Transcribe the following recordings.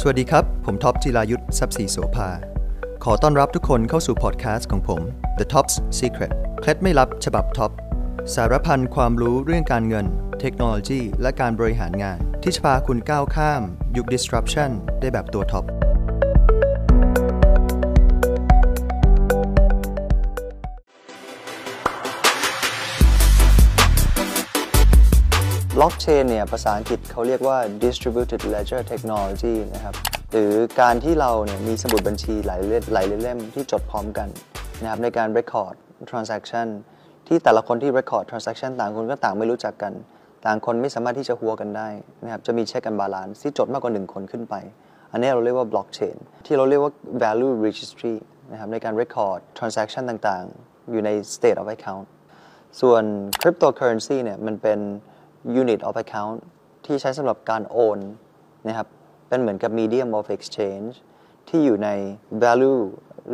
สวัสดีครับ ผมท็อปจิรายุสทรัพย์ศรีโสภา ขอต้อนรับทุกคนเข้าสู่พอดแคสต์ของผม The Topp's Secret เคล็ดไม่ลับฉบับท็อป สารพันความรู้เรื่องการเงิน เทคโนโลยี และการบริหารงาน ที่จะพาคุณก้าวข้าม ยุค disruption ได้แบบตัวท็อป บล็อกเชนเนี่ยภาษาอังกฤษเขาเรียกว่า distributed ledger technology นะครับ หรือการที่เราเนี่ยมีสมุดบัญชีหลายเล่มหลายเล่มที่จดพร้อมกันนะครับในการ record transaction ที่แต่ละคนที่ record transaction ต่างคนก็ต่างไม่รู้จักกัน ต่างคนไม่สามารถที่จะฮั้วกันได้นะครับ จะมี check and balance ที่จดมากกว่า 1 คนขึ้นไป อันนี้เราเรียกว่า blockchain ที่เราเรียกว่า value registry นะครับในการ record transaction ต่างๆ อยู่ใน state of account ส่วน cryptocurrency เนี่ยมันเป็น unit of account ที่ใช้สำหรับการโอนนะครับเป็นเหมือนกับ medium of exchange ที่อยู่ใน value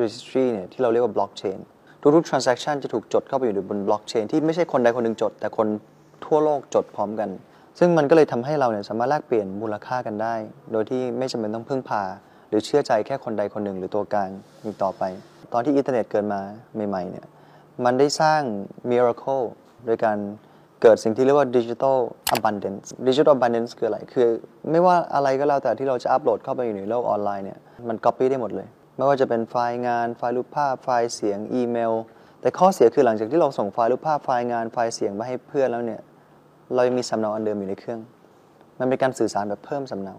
registry เนี่ยที่เราเรียกว่า blockchain ทุกๆ transaction จะถูกจดเข้าไปอยู่ในบน blockchain ที่ไม่ใช่คนใดคนหนึ่งจด แต่คนทั่วโลกจดพร้อมกัน ซึ่งมันก็เลยทำให้เราเนี่ยสามารถแลกเปลี่ยนมูลค่ากันได้ โดยที่ไม่จำเป็นต้องพึ่งพา หรือเชื่อใจแค่คนใดคนหนึ่งหรือตัวกลางอีกต่อไป ตอนที่อินเทอร์เน็ตเกิดมาใหม่ๆเนี่ยมันได้สร้าง miracle โดยการ เกิดสิ่งที่เรียกว่า digital abundance digital abundance คืออะไร คือ ไม่ว่าอะไรก็แล้วแต่ที่เราจะอัปโหลดเข้าไปอยู่ในโลกออนไลน์เนี่ย มัน copy ได้หมดเลย ไม่ว่าจะเป็นไฟล์งาน ไฟล์รูปภาพ ไฟล์เสียง อีเมล แต่ข้อเสียคือหลังจากที่เราส่งไฟล์รูปภาพ ไฟล์งาน ไฟล์เสียงมาให้เพื่อนแล้วเนี่ย เรายังมีสำเนาอันเดิมอยู่ในเครื่อง มันเป็นการสื่อสารแบบเพิ่มสำเนา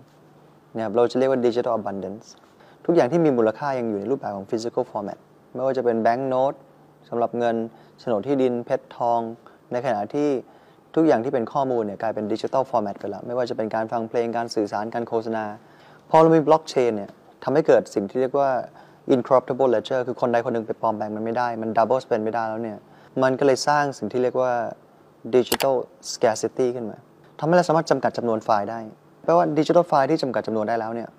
เนี่ยเราจะเรียกว่า digital abundance ทุกอย่างที่มีมูลค่ายังอยู่ในรูปแบบของ physical format ไม่ว่าจะเป็น bank note สำหรับเงินโฉนดที่ดินเพชรทอง ในขณะที่ทุกอย่างที่เป็นข้อมูลเนี่ยกลายเป็นดิจิทัลฟอร์แมตไปแล้ว ไม่ว่าจะเป็นการฟังเพลงการสื่อสารการโฆษณา พอเรามีบล็อกเชนเนี่ยทำให้เกิดสิ่งที่เรียกว่า incorruptible ledger คือคนใดคนหนึ่งไปปลอมแปลงมันไม่ได้ มัน double spend ไม่ได้แล้วเนี่ย มันก็เลยสร้างสิ่งที่เรียกว่า digital scarcity ขึ้นมาทำให้เราสามารถจำกัดจำนวนไฟล์ได้ แปลว่า digital file ที่จำกัดจำนวนได้แล้วเนี่ย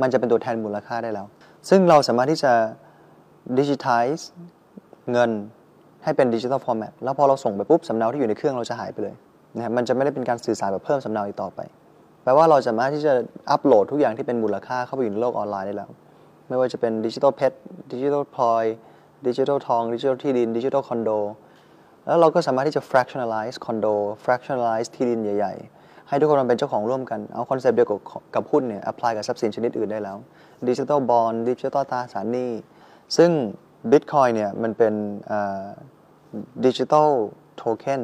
มันจะเป็นตัวแทนมูลค่าได้แล้ว ซึ่งเราสามารถที่จะ digitize เงิน ให้เป็น digital format แล้วพอเราส่งไปปุ๊บสำเนาที่อยู่ในเครื่องเราจะหายไปเลยนะครับมันจะไม่ได้เป็นการสื่อสารแบบเพิ่มสำเนาอีกต่อไป แปลว่าเราสามารถที่จะอัปโหลดทุกอย่างที่เป็นมูลค่าเข้าไปอยู่ในโลกออนไลน์ได้แล้ว ไม่ว่าจะเป็นดิจิทัลเพชรดิจิทัลพลอยดิจิทัลทองดิจิทัลที่ดินดิจิทัลคอนโดแล้วเราก็สามารถที่จะ fractionalize คอนโด fractionalize ที่ดินใหญ่ ๆ ให้ทุกคนมาเป็นเจ้าของร่วมกัน เอาคอนเซปต์เดียวกับกับหุ้นเนี่ย apply กับทรัพย์สินชนิดอื่นได้แล้ว digital bond ดิจิทัลตราสารหนี้ซึ่ง Bitcoin เนี่ยมันเป็น ดิจิทัลโทเค็น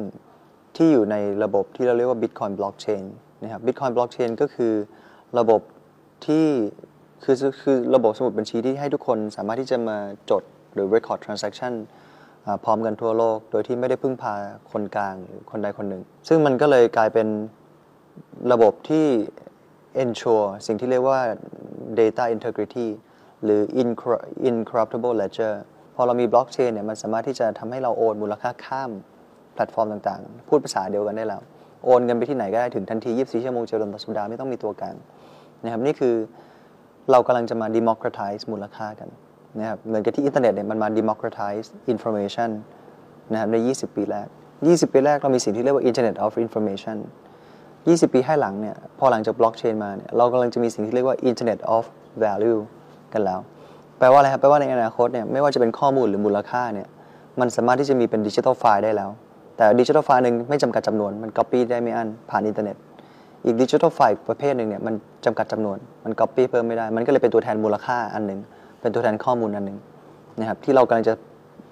ที่อยู่ในระบบที่เราเรียกว่า Bitcoin Blockchain นะครับ Bitcoin Blockchain ก็คือระบบที่คือคือระบบสมุดบัญชีที่ให้ทุกคนสามารถที่จะมาจดหรือ record transaction พร้อมกันทั่วโลก โดยที่ไม่ได้พึ่งพาคนกลางหรือคนใดคนหนึ่ง ซึ่งมันก็เลยกลายเป็นระบบที่ ensure สิ่งที่เรียกว่า data integrity หรือ incorruptible ledger พอเรามีบล็อกเชนเนี่ยมันสามารถที่จะทำให้เราโอนมูลค่าข้ามแพลตฟอร์มต่างๆ พูดภาษาเดียวกันได้แล้ว โอนเงินไปที่ไหนก็ได้ถึงทันที 24 ชั่วโมงเจริญต่อสัปดาห์ไม่ต้องมีตัวกลางนะครับนี่คือเรากำลังจะมา democratize มูลค่ากันนะครับเหมือนกับที่อินเทอร์เน็ตเนี่ยมันมา democratize information นะครับใน 20 ปีแรก 20 ปีแรกเรามีสิ่งที่เรียกว่า Internet of Information 20 ปีให้หลังเนี่ยพอหลังจากบล็อกเชนมาเนี่ยเรากำลังจะมีสิ่งที่เรียกว่า Internet of Value กันแล้ว แปลว่าอะไรครับ แปลว่าในอนาคตเนี่ยไม่ว่าจะเป็นข้อมูลหรือมูลค่าเนี่ยมันสามารถที่จะมีเป็น digital file ได้แล้ว แต่ digital file หนึ่งไม่จำกัดจำนวนมัน Copy ได้ไม่อั้นผ่านอินเทอร์เน็ตอีกดิจิทัลไฟล์ประเภทหนึ่งเนี่ยมันจำกัดจำนวนมัน Copy เพิ่มไม่ได้ มันก็เลยเป็นตัวแทนมูลค่าอันหนึ่งเป็นตัวแทนข้อมูลอันหนึ่งนะครับที่เรากำลังจะ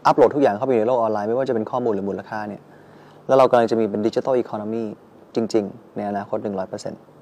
อัปโหลดทุกอย่างเข้าไปในโลกออนไลน์ไม่ว่าจะเป็นข้อมูลหรือมูลค่าเนี่ยแล้วเรากำลังจะมีเป็นดิจิทัลอีโคโนมีจริง ๆ ในอนาคต 100%